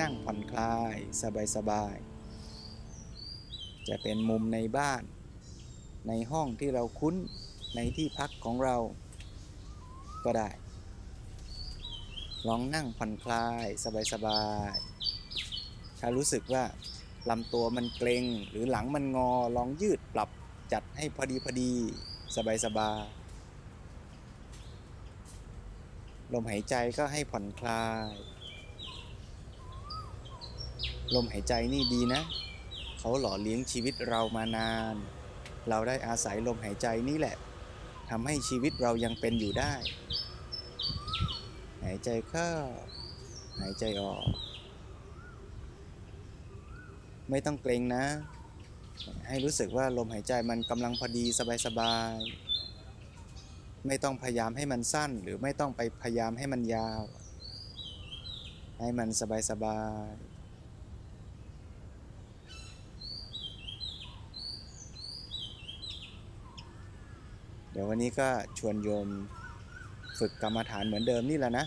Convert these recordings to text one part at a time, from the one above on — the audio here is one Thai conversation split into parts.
นั่งผ่อนคลาย สบายๆ จะเป็นมุมในบ้าน ในห้องที่เราคุ้นในที่พักของเราก็ได้ ลองนั่งผ่อนคลาย สบายๆ ถ้ารู้สึกว่าลำตัวมันเกร็งหรือหลังมันงอลองยืดปรับจัดให้พอดีพอดีสบายๆลมหายใจก็ให้ผ่อนคลาย ลมหายใจนี่ดีนะ เขาหล่อเลี้ยงชีวิตเรามานาน เราได้อาศัยลมหายใจนี่แหละทำให้ชีวิตเรายังเป็นอยู่ได้ หายใจเข้า หายใจออก ไม่ต้องเกรงนะ ให้รู้สึกว่าลมหายใจมันกำลังพอดีสบายๆ ไม่ต้องพยายามให้มันสั้น หรือไม่ต้องไปพยายามให้มันยาว ให้มันสบายๆ ดี๋ยววันนี้ก็ชวนโยมฝึกกรรมฐานเหมือนเดิมนี่แหละนะ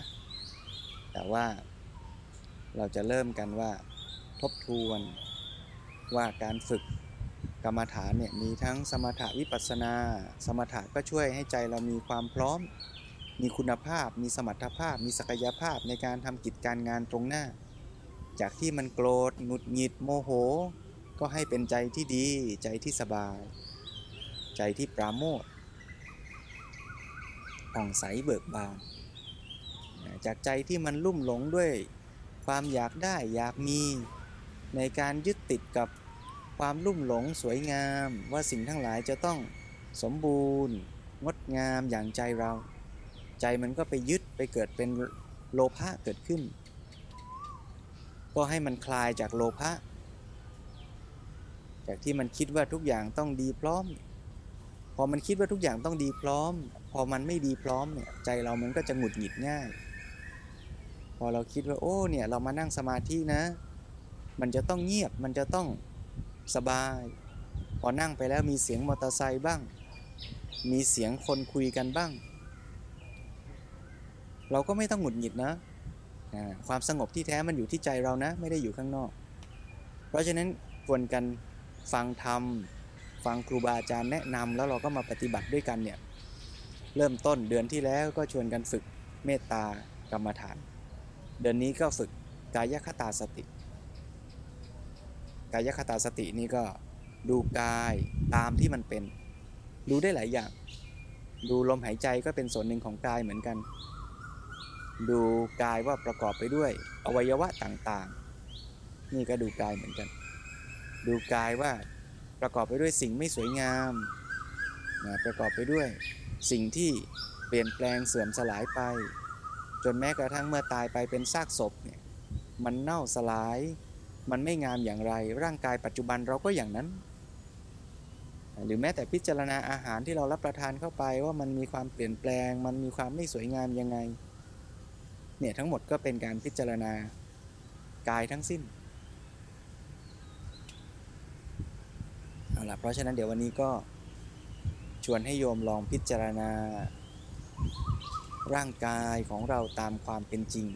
แต่ว่าเราจะเริ่มกันว่าทบทวนว่าการฝึกกรรมฐานเนี่ยมีทั้งสมถะวิปัสสนา สมถะก็ช่วยให้ใจเรามีความพร้อม มีคุณภาพ มีสมรรถภาพ มีศักยภาพในการทำกิจการงานตรงหน้า จากที่มันโกรธหงุดหงิดโมโห ก็ให้เป็นใจที่ดี ใจที่สบาย ใจที่ปราโมทย์ ผ่องใสเบิกบาน จากใจที่มันลุ่มหลงด้วยความอยากได้อยากมีในการยึดติดกับความลุ่มหลงสวยงาม ว่าสิ่งทั้งหลายจะต้องสมบูรณ์ งดงามอย่างใจเรา ใจมันก็ไปยึดไปเกิดเป็นโลภะเกิดขึ้น ก็ให้มันคลายจากโลภะจากที่มันคิดว่าทุกอย่างต้องดีพร้อม พอมันคิดว่าทุกอย่างต้องดีพร้อม พอมันไม่ดีพร้อมเนี่ยใจเรามันก็จะหงุดหงิดง่าย พอเราคิดว่าโอ้เนี่ยเรามานั่งสมาธินะ มันจะต้องเงียบมันจะต้องสบาย พอนั่งไปแล้วมีเสียงมอเตอร์ไซค์บ้าง มีเสียงคนคุยกันบ้าง เราก็ไม่ต้องหงุดหงิดนะความสงบที่แท้มันอยู่ที่ใจเรานะ ไม่ได้อยู่ข้างนอก เพราะฉะนั้นควรกันฟังธรรมฟังครูบาอาจารย์แนะนำแล้วเราก็มาปฏิบัติด้วยกันเนี่ย เริ่มต้นเดือนที่แล้วก็ชวนกันฝึกเมตตากรรมฐาน เดือนนี้ก็ฝึกกายคตาสติ กายคตาสตินี่ก็ดูกายตามที่มันเป็น ดูได้หลายอย่าง ดูลมหายใจก็เป็นส่วนหนึ่งของกายเหมือนกัน ดูกายว่าประกอบไปด้วยอวัยวะต่างๆ นี่ก็ดูกายเหมือนกัน ดูกายว่าประกอบไปด้วยสิ่งไม่สวยงามนะประกอบไปด้วย สิ่งที่เปลี่ยนแปลงเสื่อมสลายไป จนแม้กระทั่งเมื่อตายไปเป็นซากศพเนี่ยมันเน่าสลาย มันไม่งามอย่างไร ร่างกายปัจจุบันเราก็อย่างนั้น หรือแม้แต่พิจารณาอาหารที่เรารับประทานเข้าไปว่ามันมีความเปลี่ยนแปลง มันมีความไม่สวยงามยังไง เนี่ยทั้งหมดก็เป็นการพิจารณากายทั้งสิ้นเอาล่ะเพราะฉะนั้นเดี๋ยววันนี้ก็ วนให้โยมลองพิจารณา ร่างกายของเราตามความเป็นจริง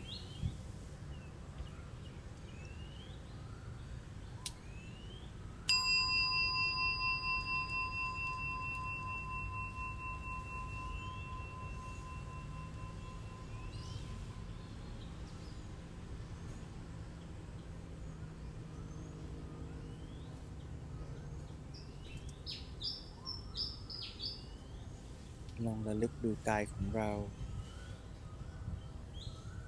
ลองระลึกดูกายของเรา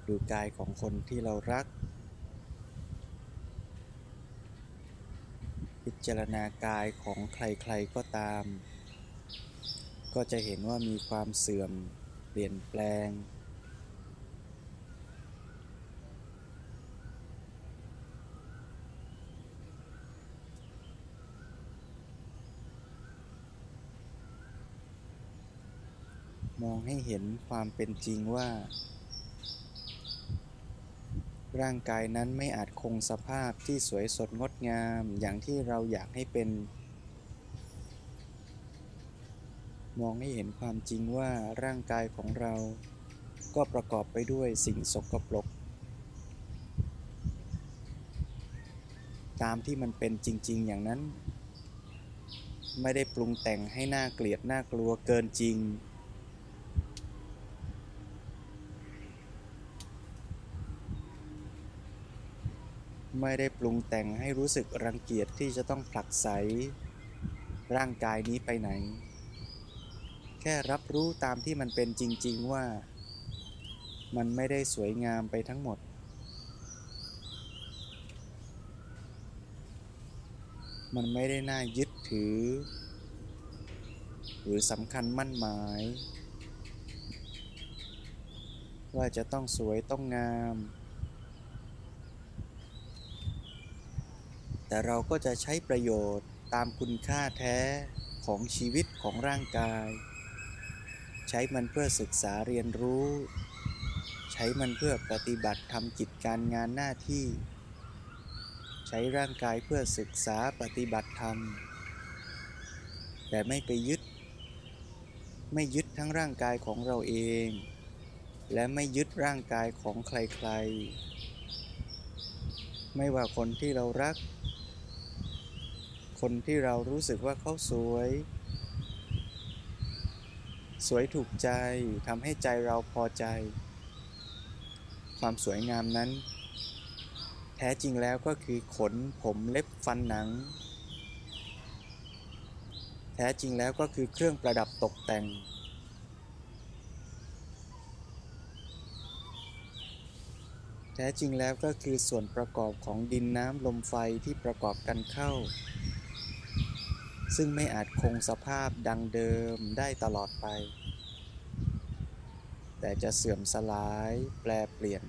ดูกายของคนที่เรารัก พิจารณากายของใครๆก็ตาม ก็ก็จะเห็นว่ามีความเสื่อม เปลี่ยนแปลง องให้เห็นความเป็นจริงว่า ร่างกายนั้นไม่อาจคงสภาพที่สวยสดงดงามอย่างที่เราอยากให้เป็น มองให้เห็นความจริงว่าร่างกายของเรา ก็ประกอบไปด้วยสิ่งสกปรกตามที่มันเป็นจริง ๆ อย่างนั้น ไม่ได้ปรุงแต่งให้หน่าเกลียดน่ากลัวเกินจริง ไม่ได้ปรุงแต่งให้รู้สึกรังเกียจที่จะต้องผลักไสร่างกายนี้ไปไหน แค่รับรู้ตามที่มันเป็นจริง ๆว่า มันไม่ได้สวยงามไปทั้งหมด มันไม่ได้น่ายึดถือ หรือสำคัญมั่นหมาย ว่าจะต้องสวยต้องงาม แต่เราก็จะใช้ประโยชน์ตามคุณค่าแท้ของชีวิตของร่างกาย ใช้มันเพื่อศึกษาเรียนรู้ ใช้มันเพื่อปฏิบัติทำกิจการงานหน้าที่ ใช้ร่างกายเพื่อศึกษาปฏิบัติธรรม แต่ไม่ไปยึด ไม่ยึดทั้งร่างกายของเราเอง และไม่ยึดร่างกายของใครๆ ไม่ว่าคนที่เรารัก คนที่เรารู้สึกว่าเขาสวย สวยถูกใจทำให้ใจเราพอใจ ความสวยงามนั้น แท้จริงแล้วก็คือขนผมเล็บฟันหนัง แท้จริงแล้วก็คือเครื่องประดับตกแต่งแท้จริงแล้วก็คือส่วนประกอบของดินน้ำลมไฟที่ประกอบกันเข้า ซึ่งไม่อาจคงสภาพดังเดิมได้ตลอดไป แต่จะเสื่อมสลายแปลเปลี่ยน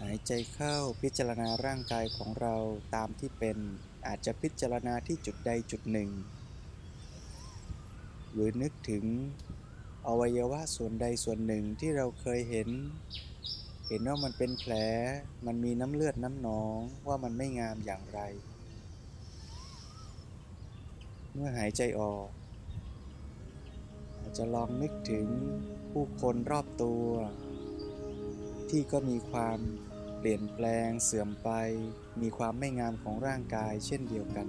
หายใจเข้าพิจารณาร่างกายของเราตามที่เป็น อาจจะพิจารณาที่จุดใดจุดหนึ่ง หรือนึกถึงอวัยวะส่วนใดส่วนหนึ่งที่เราเคยเห็น เห็นว่ามันเป็นแผล มันมีน้ำเลือดน้ำหนองว่ามันไม่งามอย่างไร เมื่อหายใจออก อาจจะลองนึกถึงผู้คนรอบตัว ที่ก็มีความ เปลี่ยนแปลงเสื่อมไป มีความไม่งามของร่างกายเช่นเดียวกัน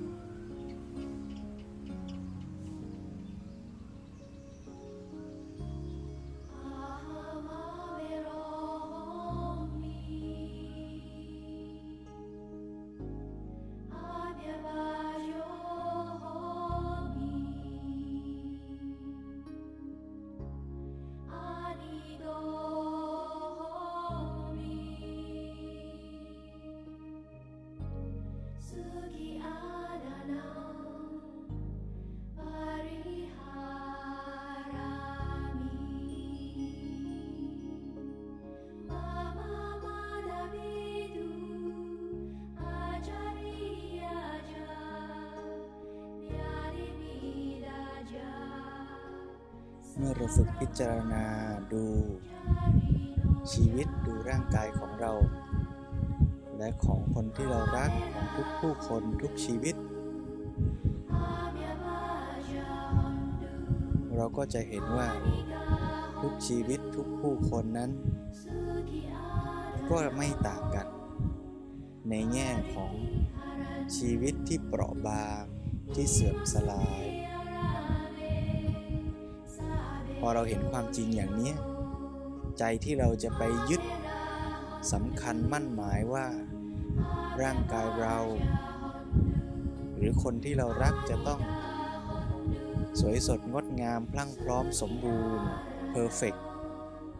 ฝึกพิจารณาดูชีวิตดูร่างกายของเรา และของคนที่เรารักของทุกผู้คนทุกชีวิต เราก็จะเห็นว่าทุกชีวิตทุกผู้คนนั้น ก็ไม่ต่างกัน ในแง่ของชีวิตที่เปราะบางที่เสื่อมสลาย พอเราเห็นความจริงอย่างนี้ ใจที่เราจะไปยึดสำคัญมั่นหมายว่า ร่างกายเรา หรือคนที่เรารักจะต้อง สวยสดงดงามพลั่งพร้อมสมบูรณ์เพอร์เฟก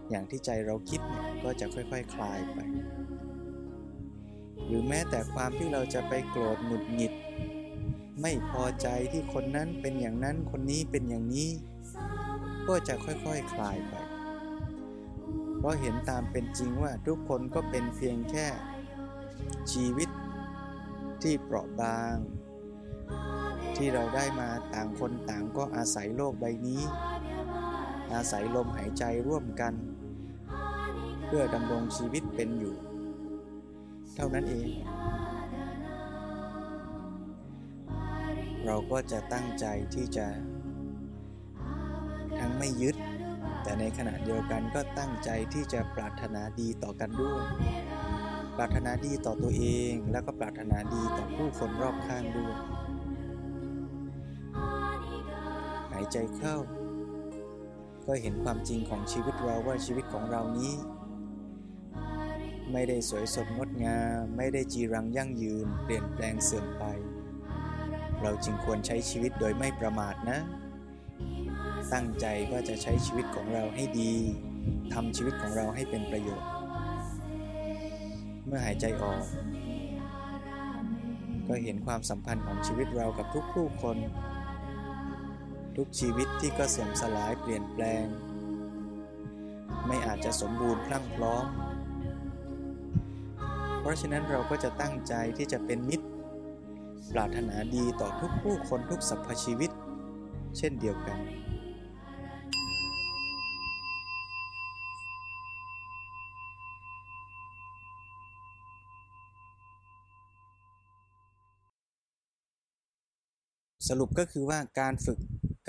อย่างที่ใจเราคิดเนี่ยก็จะค่อยๆคคลายไป หรือแม้แต่ความที่เราจะไปโกรธหงุดหงิด ไม่พอใจที่คนนั้นเป็นอย่างนั้นคนนี้เป็นอย่างนี้ ก็จะค่อยๆคคลายไป เพราะเห็นตามเป็นจริงว่าทุกคนก็เป็นเพียงแค่ชีวิตที่เปราะบาง ที่เราได้มาต่างคนต่างก็อาศัยโลกใบนี้ อาศัยลมหายใจร่วมกัน เพื่อดำรงชีวิตเป็นอยู่ เท่านั้นเอง เราก็จะตั้งใจที่จะ ไม่ยึด แต่ในขณะเดียวกันก็ตั้งใจที่จะปรารถนาดีต่อกันด้วย ปรารถนาดีต่อตัวเองแล้วก็ปรารถนาดีต่อผู้คนรอบข้างด้วย หายใจเข้า ก็เห็นความจริงของชีวิตเราว่าชีวิตของเรานี้ ไม่ได้สวยสดงดงาม ไม่ได้จีรังยั่งยืน เปลี่ยนแปลงเสื่อมไป เราจึงควรใช้ชีวิตโดยไม่ประมาทนะ ตั้งใจว่าจะใช้ชีวิตของเราให้ดีทำชีวิตของเราให้เป็นประโยชน์ เมื่อหายใจออก ก็เห็นความสัมพันธ์ของชีวิตเรากับทุกผู้คน ทุกชีวิตที่ก็เสื่อมสลายเปลี่ยนแปลง ไม่อาจจะสมบูรณ์พรั่งพร้อม เพราะฉะนั้นเราก็จะตั้งใจที่จะเป็นมิตร ปรารถนาดีต่อทุกผู้คนทุกสรรพชีวิต เช่นเดียวกัน สรุปก็คือว่าการฝึก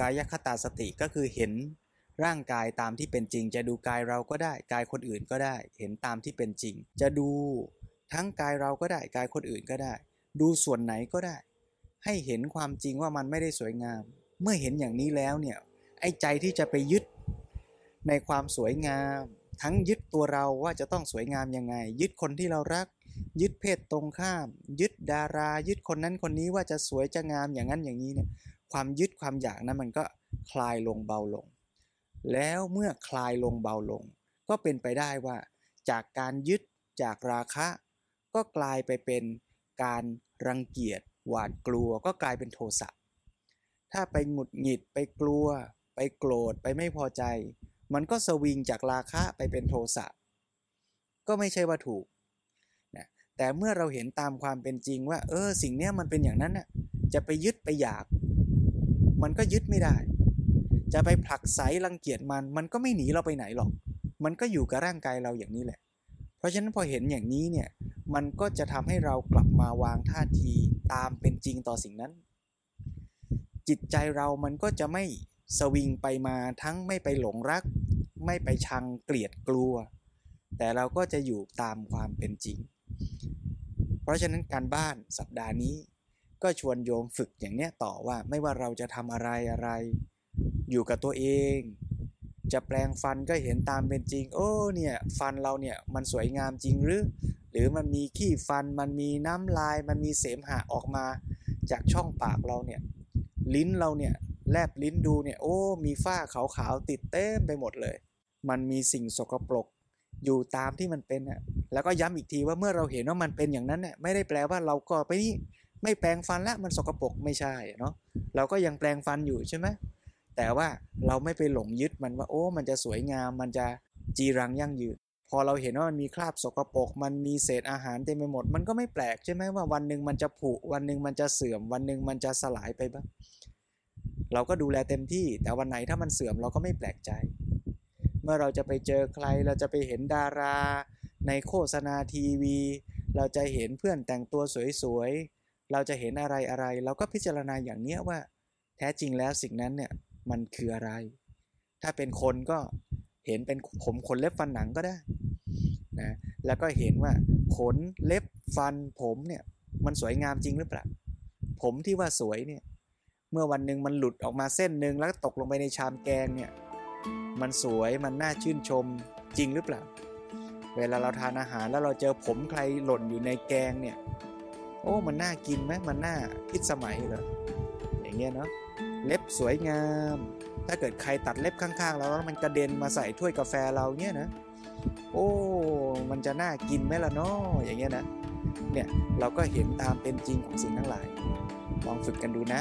กายคตาสติก็คือเห็นร่างกายตามที่เป็นจริง จะดูกายเราก็ได้ กายคนอื่นก็ได้ เห็นตามที่เป็นจริง จะดูทั้งกายเราก็ได้ กายคนอื่นก็ได้ ดูส่วนไหนก็ได้ ให้เห็นความจริงว่ามันไม่ได้สวยงาม เมื่อเห็นอย่างนี้แล้วเนี่ยไอ้ใจที่จะไปยึดในความสวยงาม ทั้งยึดตัวเราว่าจะต้องสวยงามยังไง ยึดคนที่เรารัก ยึดเพศตรงข้าม ยึดดารา ยึดคนนั้นคนนี้ว่าจะสวยจะงามอย่างนั้นอย่างนี้เนี่ยความยึดความอยากนั้นมันก็คลายลงเบาลง แล้วเมื่อคลายลงเบาลง ก็เป็นไปได้ว่า จากการยึดจากราคะ ก็กลายไปเป็นการรังเกียจหวาดกลัวก็กลายเป็นโทสะ ถ้าไปหงุดหงิดไปกลัว ไปโกรธไปไม่พอใจ มันก็สวิงจากราคะไปเป็นโทสะก็ไม่ใช่ว่าถูกนะแต่เมื่อเราเห็นตามความเป็นจริงว่า เออ สิ่งนี้มันเป็นอย่างนั้นน่ะจะไปยึดไปอยาก มันก็ยึดไม่ได้ จะไปผลักไสรังเกียจมัน มันก็ไม่หนีเราไปไหนหรอก มันก็อยู่กับร่างกายเราอย่างนี้แหละ เพราะฉะนั้นพอเห็นอย่างนี้เนี่ยมันก็จะทำให้เรากลับมาวางท่าทีตามเป็นจริงต่อสิ่งนั้น จิตใจเรามันก็จะไม่สวิงไปมาทั้งไม่ไปหลงรัก ไม่ไปชังเกลียดกลัว แต่เราก็จะอยู่ตามความเป็นจริง เพราะฉะนั้นการบ้านสัปดาห์นี้ ก็ชวนโยมฝึกอย่างเนี้ยต่อว่าไม่ว่าเราจะทำอะไรอะไร อยู่กับตัวเอง จะแปลงฟันก็เห็นตามเป็นจริง โอ้เนี่ยฟันเราเนี่ยมันสวยงามจริงหรือ หรือมันมีขี้ฟันมันมีน้ำลายมันมีเสมหะออกมา จากช่องปากเราเนี่ย ลิ้นเราเนี่ยแลบลิ้นดูเนี่ยโอ้มีฝ้าขาวๆติดเต็มไปหมดเลย มันมีสิ่งสกปรกอยู่ตามที่มันเป็นอะแล้วก็ย้ำอีกทีว่าเมื่อเราเห็นว่ามันเป็นอย่างนั้นเนี่ยไม่ได้แปลว่าเราก็ไปนี่ไม่แปลงฟันละมันสกปรกไม่ใช่เนาะเราก็ยังแปลงฟันอยู่ใช่ไหมแต่ว่าเราไม่ไปหลงยึดมันว่าโอ้มันจะสวยงามมันจะจีรังยั่งยืนพอเราเห็นว่ามันมีคราบสกปรกมันมีเศษอาหารเต็มไปหมด มันก็ไม่แปลกใช่ไหมว่าวันหนึ่งมันจะผุวันหนึ่งมันจะเสื่อม วันหนึ่งมันจะสลายไปบ้าง เราก็ดูแลเต็มที่ แต่วันไหนถ้ามันเสื่อมเราก็ไม่แปลกใจ เมื่อเราจะไปเจอใครเราจะไปเห็นดารา ในโฆษณาทีวี เราจะเห็นเพื่อนแต่งตัวสวยๆ เราจะเห็นอะไรอะไร เราก็พิจารณาอย่างเนี้ยว่า แท้จริงแล้วสิ่งนั้นเนี่ยมันคืออะไร ถ้าเป็นคนก็เห็นเป็นผมขนเล็บฟันหนังก็ได้นะแล้วก็เห็นว่าขนเล็บฟันผมเนี่ยมันสวยงามจริงหรือเปล่าผมที่ว่าสวยเนี่ย เมื่อวันหนึ่งมันหลุดออกมาเส้นหนึ่งแล้วตกลงไปในชามแกงเนี่ยมันสวยมันน่าชื่นชมจริงหรือเปล่า เวลาเราทานอาหารแล้วเราเจอผมใครหล่นอยู่ในแกงเนี่ยโอ้มันน่ากินไหมมันน่าพิสมัยเหรออย่างเงี้ยเนาะเล็บสวยงาม ถ้าเกิดใครตัดเล็บข้างๆเราแล้วมันกระเด็นมาใส่ถ้วยกาแฟเราเนี่ยนะโอ้มันจะน่ากินไหมล่ะเนาะอย่างเงี้ยนะเนี่ยเราก็เห็นตามเป็นจริงของสิ่งทั้งหลายลองฝึกกันดูนะ